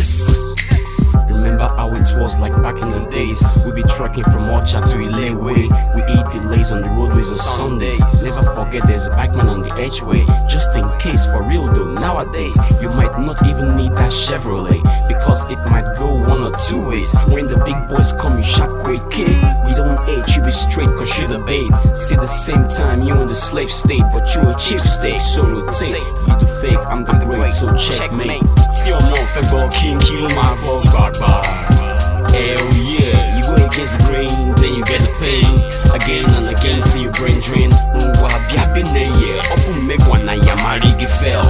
Yes was like back in the days. We be trekking from Ocha to Ilewe. We eat delays on the roadways on Sundays. Never forget there's a bikeman on the edgeway. Just in case, for real though, nowadays you might not even need that Chevrolet because it might go one or two ways. When the big boys come, you shot quick kid. We don't age, you be straight cause you the bait. See the same time you in the slave state, but you a cheap state. So rotate, you the fake, I'm the great, so checkmate. Tí ọmọ fẹ́ gbọ́ kí n kí ó máa gbọ́ gbàgbà. Hell yeah, you go against the grain, then you get the pain. Again and again till your brain drain. Ngwa bia bi na ye, open make one na yamari gi fell.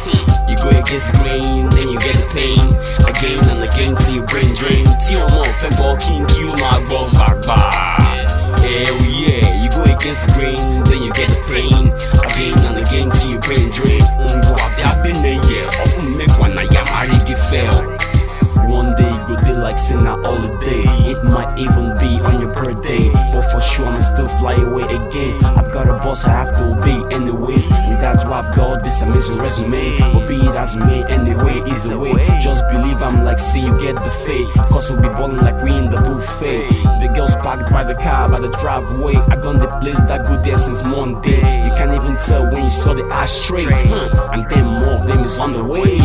Hmm, you go against the grain, then you get the pain. Again and again till your brain drain. Ọmọ fẹ́ gbọ́ kí n kí ó máa gbọ́ gbàgbà. Hell yeah, you go against the grain, then you get the go day like sin a holiday. It might even be on your birthday. But for sure I'ma still fly away again. I've got a boss I have to obey anyways. And that's why I've got this amazing resume. But be it as may anyway, either way. Just believe I'm like see you get the fade. Cause we'll be balling like we in the buffet. The girls parked by the car by the driveway. I gone the place that good there since Monday. You can't even tell when you saw the ashtray. Huh. And then more of them is on the way.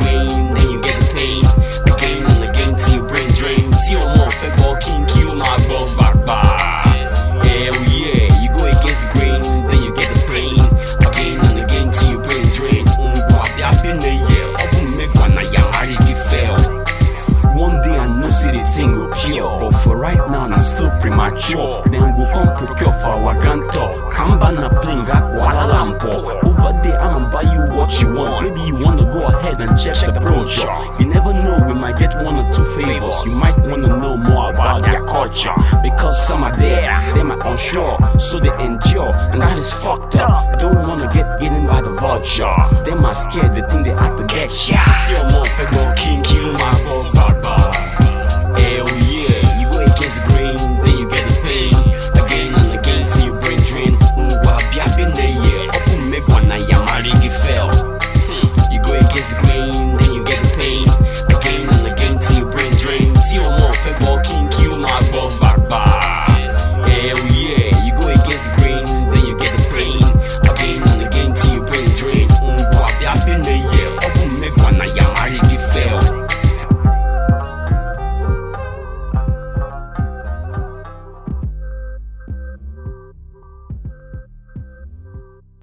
Go the thing go pure But for right now na still premature. Then go come procure for our grantor. Kamba na plane ga Kuala Lumpur Over there I'ma buy you what you want. Maybe you wanna go ahead and check, the brochure You never know we might get one or two favors. You might wanna know more about their culture. Because some are there, them are unsure. So they endure and that is fucked up. Don't wanna get eaten by the vulture. Them are scared, they think they have to get shot Your mom fẹ́ gbọ́ kí n